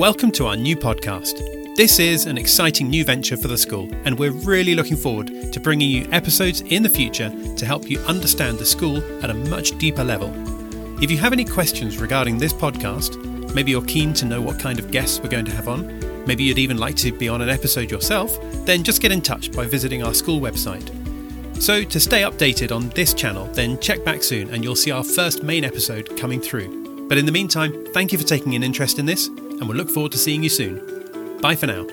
Welcome to our new podcast. This is an exciting new venture for the school, and we're really looking forward to bringing you episodes in the future to help you understand the school at a much deeper level. If you have any questions regarding this podcast, maybe you're keen to know what kind of guests we're going to have on, maybe you'd even like to be on an episode yourself, then just get in touch by visiting our school website. So, to stay updated on this channel, then check back soon and you'll see our first main episode coming through. But in the meantime, thank you for taking an interest in this, and we'll look forward to seeing you soon. Bye for now.